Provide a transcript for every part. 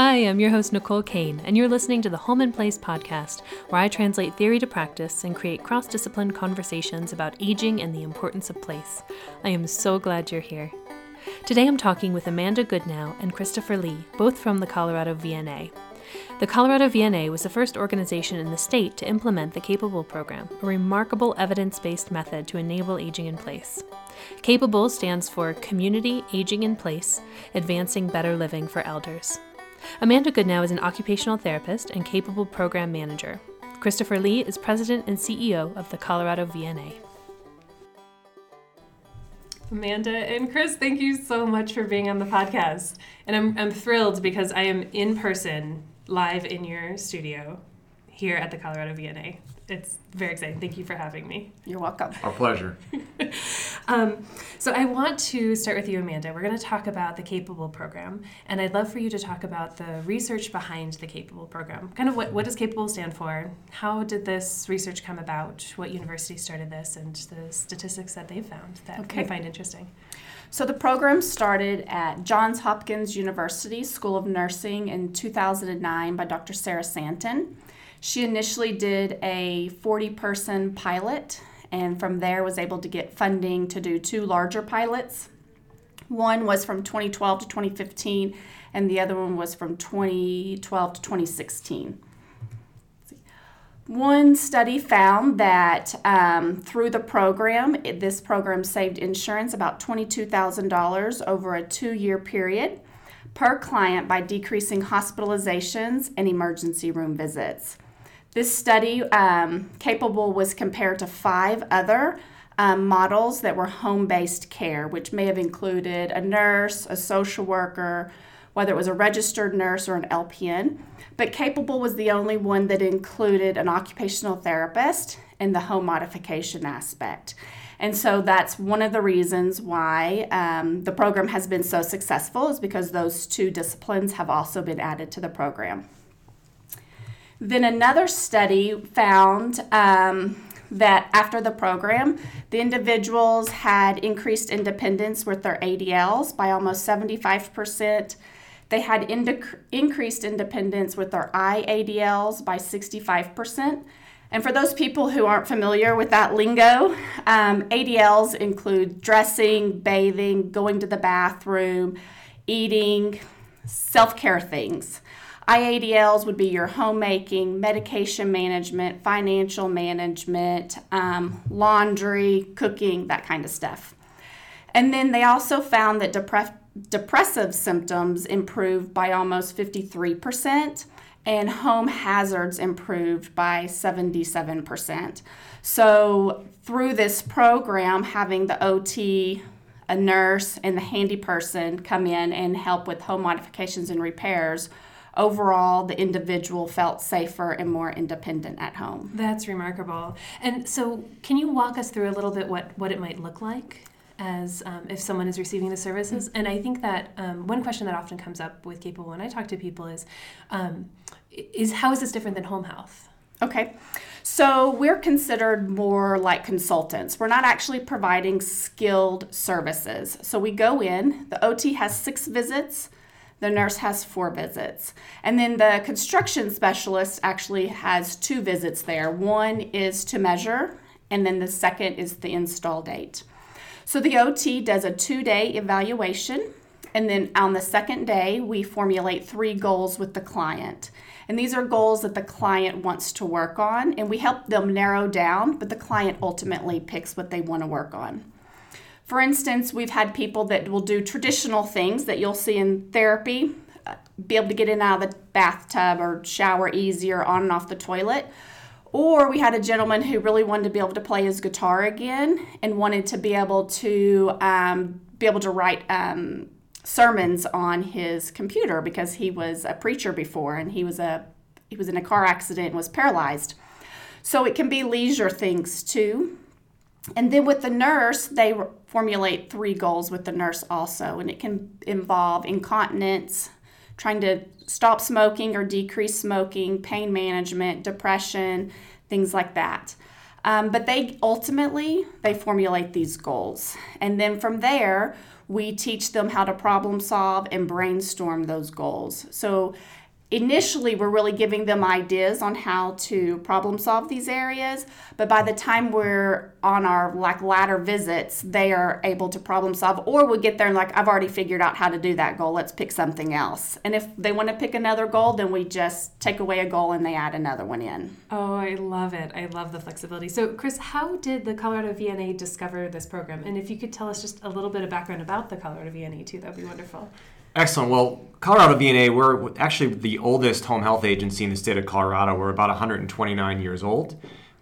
Hi, I'm your host, Nicole Kane, and you're listening to the Home and Place podcast, where I translate theory to practice and create cross discipline conversations about aging and the importance of place. I am so glad you're here. Today I'm talking with Amanda Goodnow and Christopher Lee, both from the Colorado VNA. The Colorado VNA was the first organization in the state to implement the Capable program, a remarkable evidence based method to enable aging in place. Capable stands for Community Aging in Place Advancing Better Living for Elders. Amanda Goodnow is an occupational therapist and Capable program manager. Christopher Lee is president and CEO of the Colorado VNA. Amanda and Chris, thank you so much for being on the podcast. And I'm, I'm thrilled because I am in person, live in your studio here at the Colorado VNA. It's very exciting. Thank you for having me. You're welcome. Our pleasure. um, so, I want to start with you, Amanda. We're going to talk about the Capable program, and I'd love for you to talk about the research behind the Capable program. Kind of what, what does Capable stand for? How did this research come about? What university started this, and the statistics that they found that okay. you find interesting? So, the program started at Johns Hopkins University School of Nursing in 2009 by Dr. Sarah Szanton. She initially did a 40 person pilot and from there was able to get funding to do two larger pilots. One was from 2012 to 2015 and the other one was from 2012 to 2016. One study found that um, through the program, it, this program saved insurance about $22,000 over a two year period per client by decreasing hospitalizations and emergency room visits. This study, um, Capable, was compared to five other um, models that were home based care, which may have included a nurse, a social worker, whether it was a registered nurse or an LPN. But Capable was the only one that included an occupational therapist in the home modification aspect. And so that's one of the reasons why um, the program has been so successful, is because those two disciplines have also been added to the program. Then another study found um, that after the program, the individuals had increased independence with their ADLs by almost 75%. They had increased independence with their IADLs by 65%. And for those people who aren't familiar with that lingo, um, ADLs include dressing, bathing, going to the bathroom, eating, self care things. IADLs would be your homemaking, medication management, financial management, um, laundry, cooking, that kind of stuff. And then they also found that depre- depressive symptoms improved by almost 53%, and home hazards improved by 77%. So, through this program, having the OT, a nurse, and the handy person come in and help with home modifications and repairs overall the individual felt safer and more independent at home. That's remarkable. And so, can you walk us through a little bit what, what it might look like? As um, if someone is receiving the services, and I think that um, one question that often comes up with Capable when I talk to people is, um, is how is this different than home health? Okay. So we're considered more like consultants. We're not actually providing skilled services. So we go in, the OT has six visits, the nurse has four visits. And then the construction specialist actually has two visits there. One is to measure, and then the second is the install date. So the OT does a two day evaluation, and then on the second day, we formulate three goals with the client. And these are goals that the client wants to work on, and we help them narrow down, but the client ultimately picks what they want to work on. For instance, we've had people that will do traditional things that you'll see in therapy, uh, be able to get in out of the bathtub or shower easier on and off the toilet. Or we had a gentleman who really wanted to be able to play his guitar again and wanted to be able to um, be able to write um, sermons on his computer because he was a preacher before and he was a he was in a car accident and was paralyzed. So it can be leisure things too. And then with the nurse, they formulate three goals with the nurse also, and it can involve incontinence, trying to stop smoking or decrease smoking, pain management, depression, things like that. Um, but they ultimately they formulate these goals, and then from there we teach them how to problem solve and brainstorm those goals. So initially we're really giving them ideas on how to problem solve these areas but by the time we're on our like latter visits they are able to problem solve or we get there and like i've already figured out how to do that goal. Let's pick something else. And if they want to pick another goal then we just take away a goal and they add another one in. Oh i love it. I love the flexibility. So chris how did the colorado vna discover this program? And if you could tell us just a little bit of background about the colorado vna too that would be wonderful Excellent. Well, Colorado VNA, we're actually the oldest home health agency in the state of Colorado. We're about 129 years old.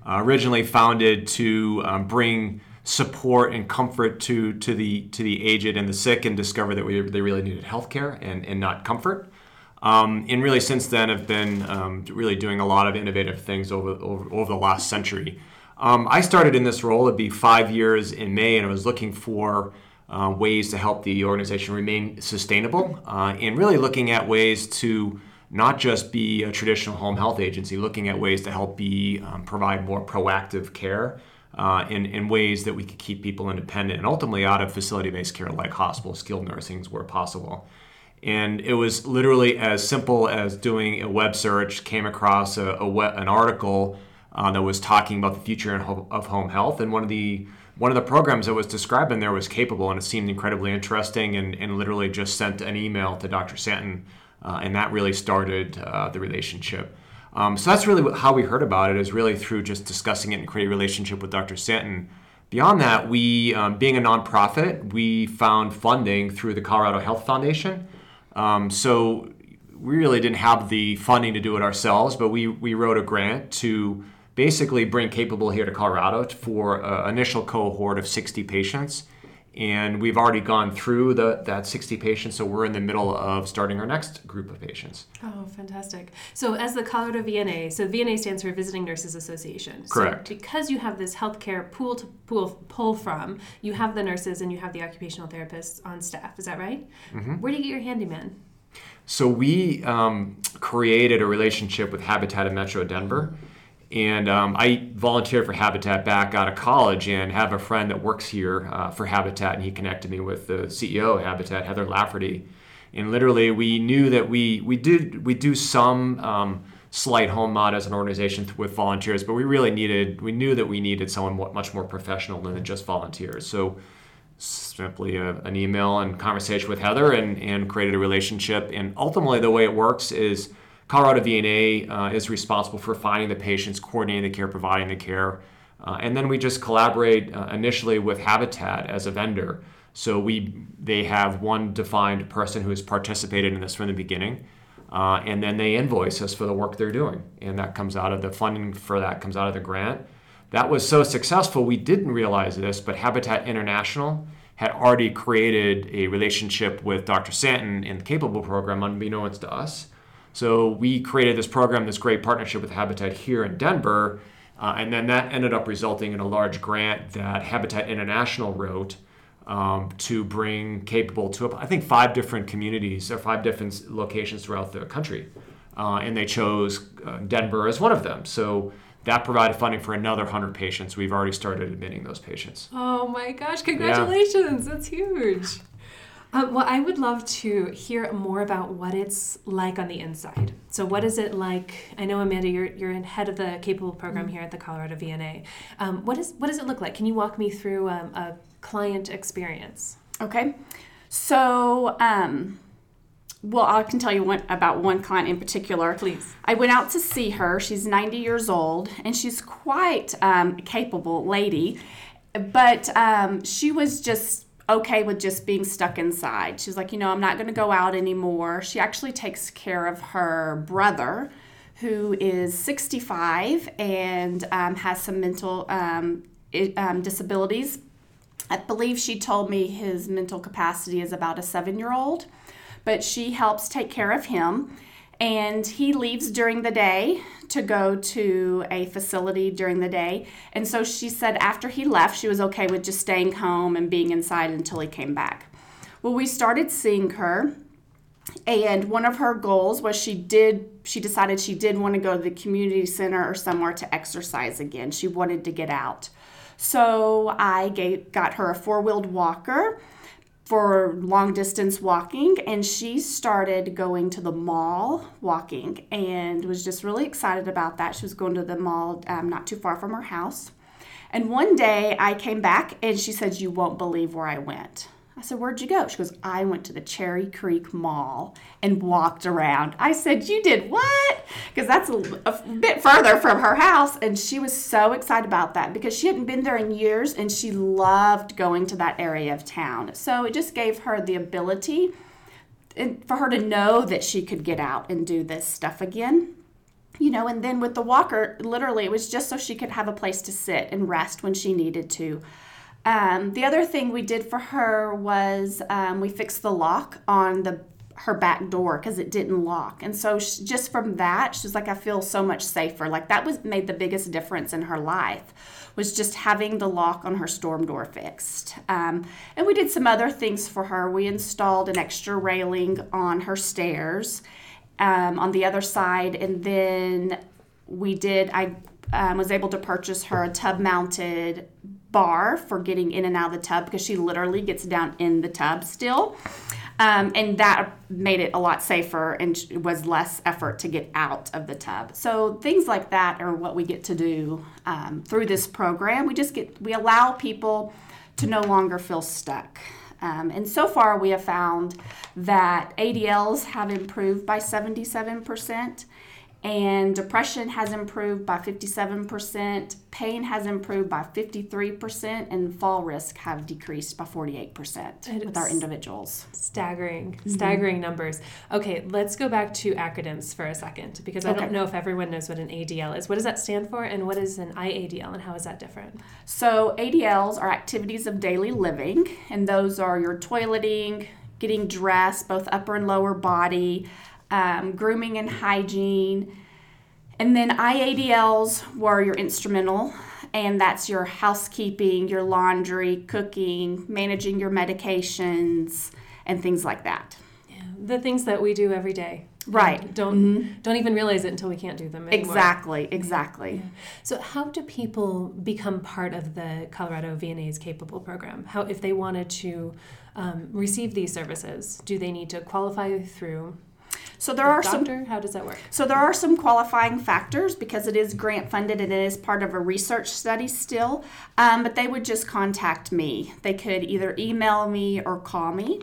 Uh, originally founded to um, bring support and comfort to, to, the, to the aged and the sick and discover that we, they really needed health care and, and not comfort. Um, and really, since then, have been um, really doing a lot of innovative things over, over, over the last century. Um, I started in this role, it'd be five years in May, and I was looking for uh, ways to help the organization remain sustainable uh, and really looking at ways to not just be a traditional home health agency, looking at ways to help be um, provide more proactive care uh, in, in ways that we could keep people independent and ultimately out of facility-based care like hospital skilled nursing where possible. And it was literally as simple as doing a web search, came across a, a web, an article uh, that was talking about the future of home health, and one of the one of the programs that was described in there was capable and it seemed incredibly interesting and, and literally just sent an email to Dr. Szanton uh, and that really started uh, the relationship. Um, so that's really how we heard about it is really through just discussing it and creating a relationship with Dr. Szanton. Beyond that, we, um, being a nonprofit, we found funding through the Colorado Health Foundation. Um, so we really didn't have the funding to do it ourselves, but we, we wrote a grant to basically bring Capable here to Colorado for an initial cohort of 60 patients. And we've already gone through the, that 60 patients, so we're in the middle of starting our next group of patients. Oh, fantastic. So, as the Colorado VNA, so VNA stands for Visiting Nurses Association. Correct. So because you have this healthcare pool to pool, pull from, you have the nurses and you have the occupational therapists on staff. Is that right? Mm-hmm. Where do you get your handyman? So, we um, created a relationship with Habitat in Metro Denver. And um, I volunteered for Habitat back out of college and have a friend that works here uh, for Habitat, and he connected me with the CEO of Habitat, Heather Lafferty. And literally, we knew that we we did we do some um, slight home mod as an organization with volunteers, but we really needed we knew that we needed someone much more professional than just volunteers. So simply a, an email and conversation with Heather and, and created a relationship. And ultimately, the way it works is Colorado VNA uh, is responsible for finding the patients, coordinating the care, providing the care. Uh, and then we just collaborate uh, initially with Habitat as a vendor. So we they have one defined person who has participated in this from the beginning, uh, and then they invoice us for the work they're doing, and that comes out of the funding for that comes out of the grant. That was so successful we didn't realize this, but Habitat International had already created a relationship with Dr. Szanton in the Capable program, unbeknownst to us. So we created this program, this great partnership with Habitat here in Denver, uh, and then that ended up resulting in a large grant that Habitat International wrote um, to bring capable to I think five different communities or five different locations throughout the country, uh, and they chose uh, Denver as one of them. So that provided funding for another 100 patients. We've already started admitting those patients. Oh my gosh, congratulations. Yeah. That's huge. Uh, well, I would love to hear more about what it's like on the inside. So, what is it like? I know Amanda, you're you're in head of the Capable program mm-hmm. here at the Colorado VNA. Um, what is what does it look like? Can you walk me through um, a client experience? Okay, so. Um, well, I can tell you one, about one client in particular. Please. I went out to see her. She's 90 years old, and she's quite um, capable lady, but um, she was just okay with just being stuck inside. She's like, you know, I'm not going to go out anymore. She actually takes care of her brother, who is 65 and um, has some mental um, um, disabilities. I believe she told me his mental capacity is about a seven year old, but she helps take care of him. And he leaves during the day to go to a facility during the day. And so she said after he left, she was okay with just staying home and being inside until he came back. Well, we started seeing her. And one of her goals was she did she decided she did want to go to the community center or somewhere to exercise again. She wanted to get out. So I gave, got her a four-wheeled walker for long distance walking and she started going to the mall walking and was just really excited about that. She was going to the mall um, not too far from her house. And one day i came back and she said you won't believe where i went I said, Where'd you go? She goes, I went to the Cherry Creek Mall and walked around. I said, You did what? Because that's a, a, bit further from her house. And she was so excited about that because she hadn't been there in years and she loved going to that area of town. So it just gave her the ability for her to know that she could get out and do this stuff again you know, and then with the walker, literally, it was just so she could have a place to sit and rest when she needed to. Um, the other thing we did for her was um, we fixed the lock on the her back door because it didn't lock, and so she, just from that, she's like, I feel so much safer. Like that was made the biggest difference in her life was just having the lock on her storm door fixed. Um, and we did some other things for her. We installed an extra railing on her stairs um, on the other side, and then we did. I um, was able to purchase her a tub mounted bar for getting in and out of the tub because she literally gets down in the tub still. Um, and that made it a lot safer and was less effort to get out of the tub. So things like that are what we get to do um, through this program. We just get we allow people to no longer feel stuck. Um, and so far, we have found that ADLs have improved by 77 percent and depression has improved by 57%, pain has improved by 53%, and fall risk have decreased by 48% with our individuals. Staggering, mm-hmm. staggering numbers. Okay, let's go back to acronyms for a second because I okay. don't know if everyone knows what an ADL is. What does that stand for, and what is an IADL, and how is that different? So, ADLs are activities of daily living, and those are your toileting, getting dressed, both upper and lower body um, grooming and hygiene. And then IADLs were your instrumental, and that's your housekeeping, your laundry, cooking, managing your medications, and things like that. Yeah, the things that we do every day. Right. don't mm-hmm. don't even realize it until we can't do them anymore. Exactly. Exactly. Yeah. So, how do people become part of the Colorado VNA's Capable program? How, if they wanted to um, receive these services, do they need to qualify through so there are doctor? some. How does that work? So there are some qualifying factors because it is grant funded and it is part of a research study still. Um, but they would just contact me. They could either email me or call me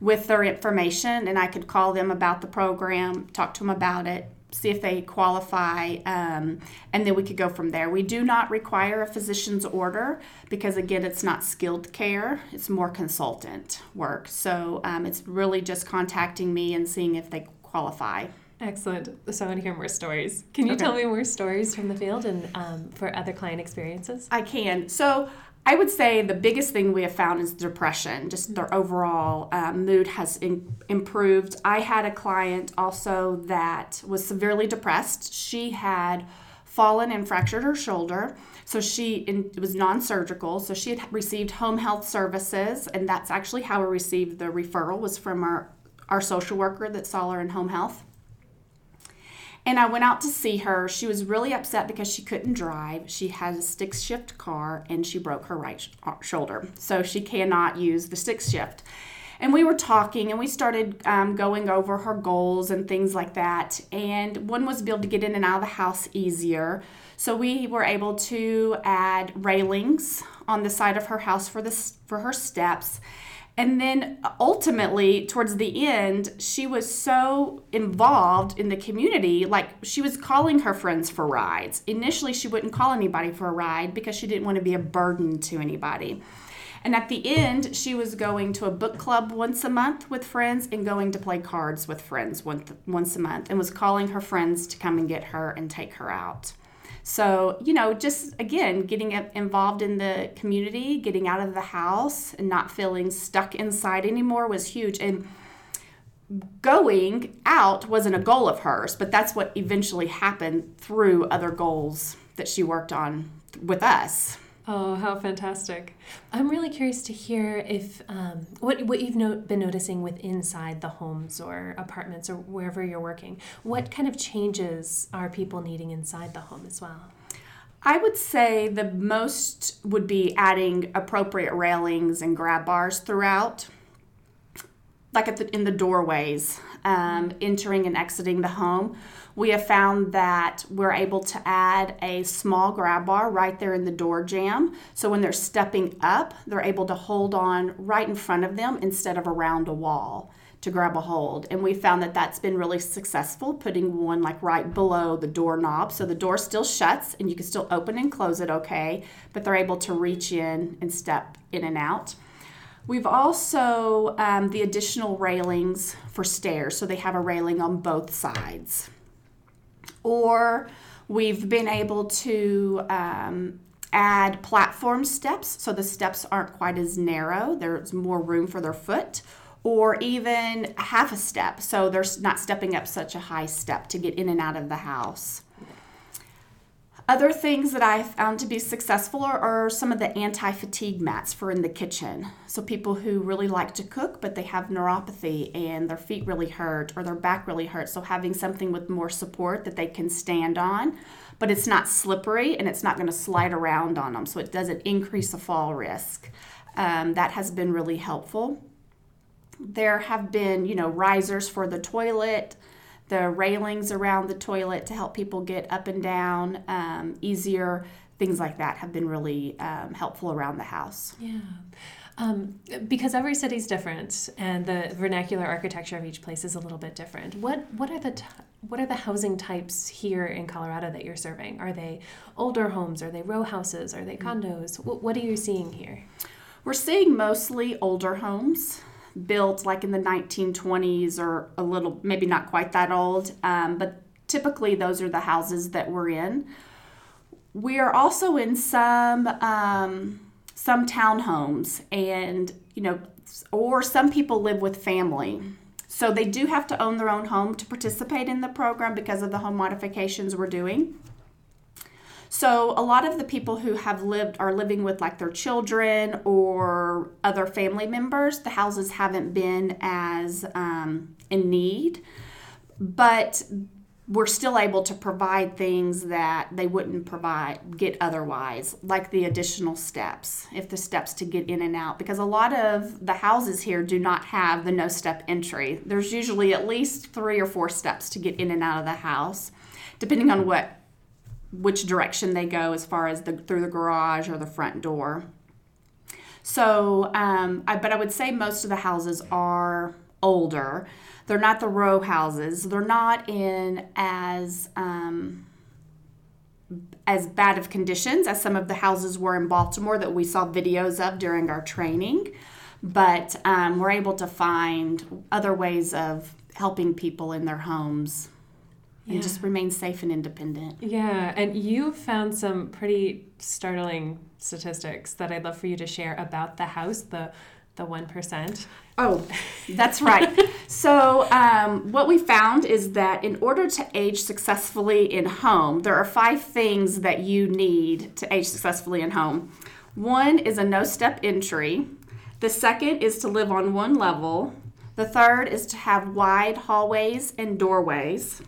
with their information, and I could call them about the program, talk to them about it, see if they qualify, um, and then we could go from there. We do not require a physician's order because, again, it's not skilled care, it's more consultant work. So um, it's really just contacting me and seeing if they qualify. Excellent. So I want to hear more stories. Can you okay. tell me more stories from the field and um, for other client experiences? I can. So I would say the biggest thing we have found is depression. Just their overall um, mood has in, improved. I had a client also that was severely depressed. She had fallen and fractured her shoulder. So she in, it was non-surgical. So she had received home health services, and that's actually how we received the referral was from our our social worker that saw her in home health. And I went out to see her. She was really upset because she couldn't drive. She has a stick shift car and she broke her right sh- uh, shoulder. So she cannot use the stick shift. And we were talking and we started um, going over her goals and things like that. And one was able to get in and out of the house easier. So we were able to add railings on the side of her house for, the, for her steps and then uh, ultimately, towards the end, she was so involved in the community. Like she was calling her friends for rides. Initially, she wouldn't call anybody for a ride because she didn't want to be a burden to anybody. And at the end, she was going to a book club once a month with friends and going to play cards with friends once, once a month and was calling her friends to come and get her and take her out. So, you know, just again, getting involved in the community, getting out of the house, and not feeling stuck inside anymore was huge. And going out wasn't a goal of hers, but that's what eventually happened through other goals that she worked on with us. Oh, how fantastic! I'm really curious to hear if um, what what you've no, been noticing with inside the homes or apartments or wherever you're working. What kind of changes are people needing inside the home as well? I would say the most would be adding appropriate railings and grab bars throughout. like the, in the doorways, um, entering and exiting the home. We have found that we're able to add a small grab bar right there in the door jamb. So when they're stepping up, they're able to hold on right in front of them instead of around a wall to grab a hold. And we found that that's been really successful, putting one like right below the doorknob. So the door still shuts and you can still open and close it okay, but they're able to reach in and step in and out. We've also um, the additional railings for stairs, so they have a railing on both sides. Or we've been able to um, add platform steps, so the steps aren't quite as narrow. There's more room for their foot. Or even half a step, so they're not stepping up such a high step to get in and out of the house. Other things that I found to be successful are, are some of the anti fatigue mats for in the kitchen. So, people who really like to cook but they have neuropathy and their feet really hurt or their back really hurts. So, having something with more support that they can stand on, but it's not slippery and it's not going to slide around on them. So, it doesn't increase the fall risk. Um, that has been really helpful. There have been, you know, risers for the toilet the railings around the toilet to help people get up and down um, easier. Things like that have been really um, helpful around the house. Yeah. Um, because every city is different and the vernacular architecture of each place is a little bit different. What what are the t- what are the housing types here in Colorado that you're serving? Are they older homes? Are they row houses? Are they mm. condos? What, what are you seeing here? We're seeing mostly older homes built like in the 1920s or a little, maybe not quite that old, um, but typically those are the houses that we're in. We are also in some um, some townhomes, and you know, or some people live with family. So they do have to own their own home to participate in the program because of the home modifications we're doing. So a lot of the people who have lived are living with like their children or other family members. The houses haven't been as um, in need, but we're still able to provide things that they wouldn't provide get otherwise like the additional steps if the steps to get in and out because a lot of the houses here do not have the no step entry there's usually at least three or four steps to get in and out of the house depending on what which direction they go as far as the through the garage or the front door. So, um, I, but I would say most of the houses are older. They're not the row houses. They're not in as um, as bad of conditions as some of the houses were in Baltimore that we saw videos of during our training. But um, we're able to find other ways of helping people in their homes and just remain safe and independent. Yeah, and you found some pretty startling statistics that I'd love for you to share about the house, the the one percent. Oh, that's right. so um, what we found is that in order to age successfully in home, there are five things that you need to age successfully in home. One is a no step entry. The second is to live on one level. The third is to have wide hallways and doorways.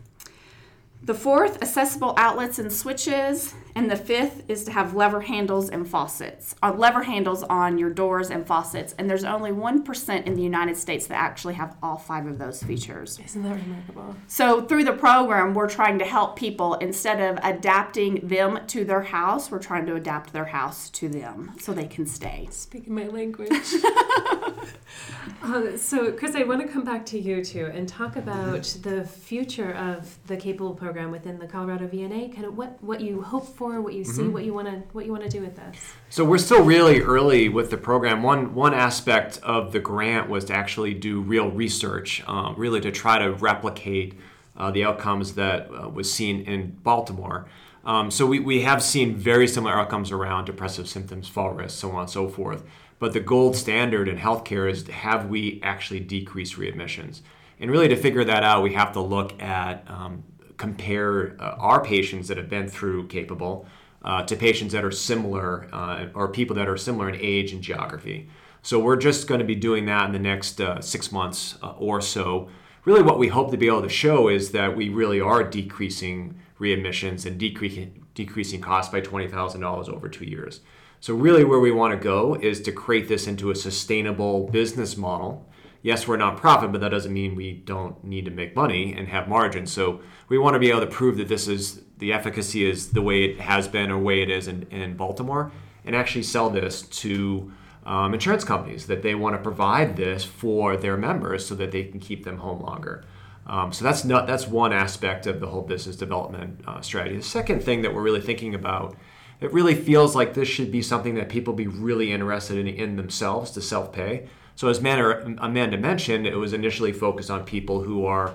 The fourth, accessible outlets and switches. And the fifth is to have lever handles and faucets, uh, lever handles on your doors and faucets. And there's only 1% in the United States that actually have all five of those features. Isn't that remarkable? So, through the program, we're trying to help people instead of adapting them to their house, we're trying to adapt their house to them so they can stay. Speaking my language. uh, so, Chris, I want to come back to you too and talk about the future of the Capable program within the Colorado VNA, kind of what, what you hope for for, what you see, mm-hmm. what you want to what you want to do with this. So we're still really early with the program. One one aspect of the grant was to actually do real research, um, really to try to replicate uh, the outcomes that uh, was seen in Baltimore. Um, so we, we have seen very similar outcomes around depressive symptoms, fall risk, so on and so forth. But the gold standard in healthcare is have we actually decreased readmissions? And really, to figure that out, we have to look at um, compare uh, our patients that have been through capable uh, to patients that are similar uh, or people that are similar in age and geography. So we're just going to be doing that in the next uh, six months uh, or so. Really, what we hope to be able to show is that we really are decreasing readmissions and decreasing decreasing costs by twenty thousand dollars over two years. So really, where we want to go is to create this into a sustainable business model yes, we're nonprofit, but that doesn't mean we don't need to make money and have margins. So we want to be able to prove that this is the efficacy is the way it has been or way it is in, in Baltimore, and actually sell this to um, insurance companies that they want to provide this for their members so that they can keep them home longer. Um, so that's not that's one aspect of the whole business development uh, strategy. The second thing that we're really thinking about, it really feels like this should be something that people be really interested in, in themselves to self pay. So as Amanda mentioned, it was initially focused on people who are,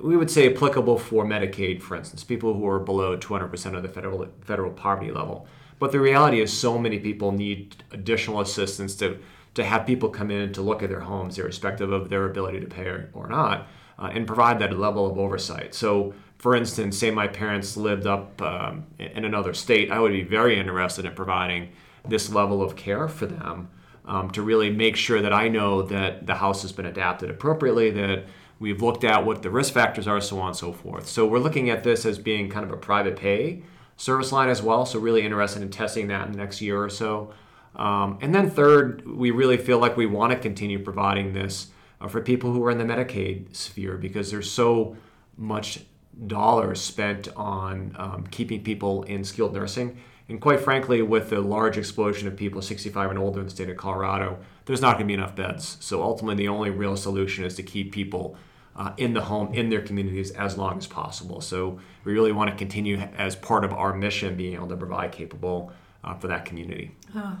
we would say, applicable for Medicaid, for instance, people who are below 200% of the federal federal poverty level. But the reality is, so many people need additional assistance to to have people come in to look at their homes, irrespective of their ability to pay or, or not, uh, and provide that level of oversight. So, for instance, say my parents lived up um, in another state, I would be very interested in providing this level of care for them um, to really make sure that I know that the house has been adapted appropriately, that we've looked at what the risk factors are, so on and so forth. So we're looking at this as being kind of a private pay service line as well. So really interested in testing that in the next year or so. Um, and then third, we really feel like we want to continue providing this uh, for people who are in the Medicaid sphere because there's so much dollars spent on um, keeping people in skilled nursing and quite frankly, with the large explosion of people 65 and older in the state of Colorado, there's not going to be enough beds. So ultimately, the only real solution is to keep people uh, in the home, in their communities as long as possible. So we really want to continue as part of our mission being able to provide capable uh, for that community. Oh,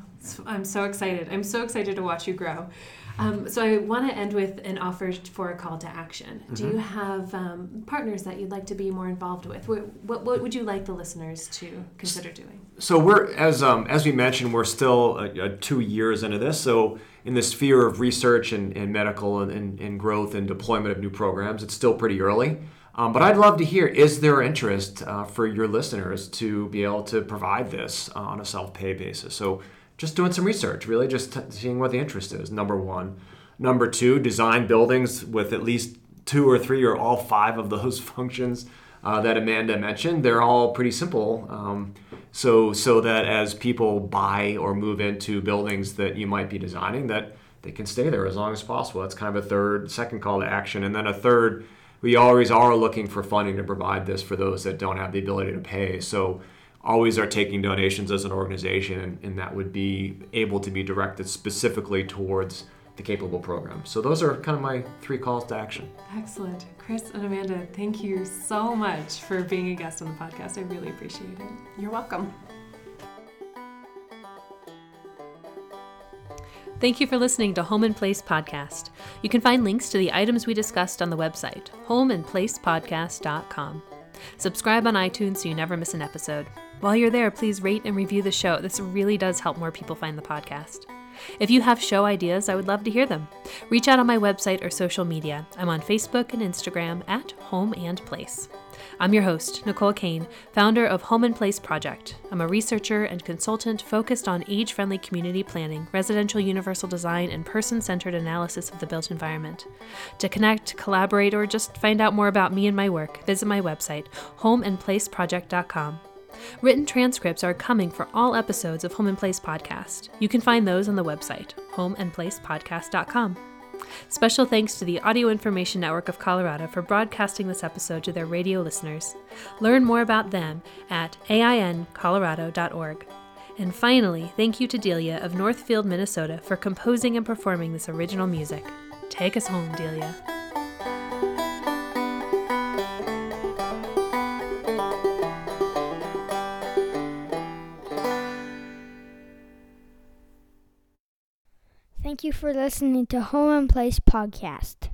I'm so excited. I'm so excited to watch you grow. Um, so I want to end with an offer for a call to action. Mm-hmm. Do you have um, partners that you'd like to be more involved with? What, what, what, would you like the listeners to consider doing? So we're as um, as we mentioned, we're still uh, two years into this. So in the sphere of research and, and medical and, and, and, growth and deployment of new programs, it's still pretty early. Um, but I'd love to hear: is there interest uh, for your listeners to be able to provide this on a self-pay basis? So just doing some research, really, just t- seeing what the interest is. Number one. Number two, design buildings with at least two or three or all five of those functions uh, that Amanda mentioned. They're all pretty simple. Um, so, so that as people buy or move into buildings that you might be designing, that they can stay there as long as possible. That's kind of a third, second call to action. And then a third, we always are looking for funding to provide this for those that don't have the ability to pay. So always are taking donations as an organization, and, and that would be able to be directed specifically towards the capable program. So those are kind of my three calls to action. Excellent. Chris and Amanda, thank you so much for being a guest on the podcast. I really appreciate it. You're welcome. Thank you for listening to Home and Place Podcast. You can find links to the items we discussed on the website, homeandplacepodcast.com. Subscribe on iTunes so you never miss an episode. While you're there, please rate and review the show. This really does help more people find the podcast. If you have show ideas, I would love to hear them. Reach out on my website or social media. I'm on Facebook and Instagram at Home and Place. I'm your host, Nicole Kane, founder of Home and Place Project. I'm a researcher and consultant focused on age friendly community planning, residential universal design, and person centered analysis of the built environment. To connect, collaborate, or just find out more about me and my work, visit my website, homeandplaceproject.com. Written transcripts are coming for all episodes of Home and Place Podcast. You can find those on the website, homeandplacepodcast.com. Special thanks to the Audio Information Network of Colorado for broadcasting this episode to their radio listeners. Learn more about them at aincolorado.org. And finally, thank you to Delia of Northfield, Minnesota for composing and performing this original music. Take us home, Delia. Thank you for listening to Home and Place Podcast.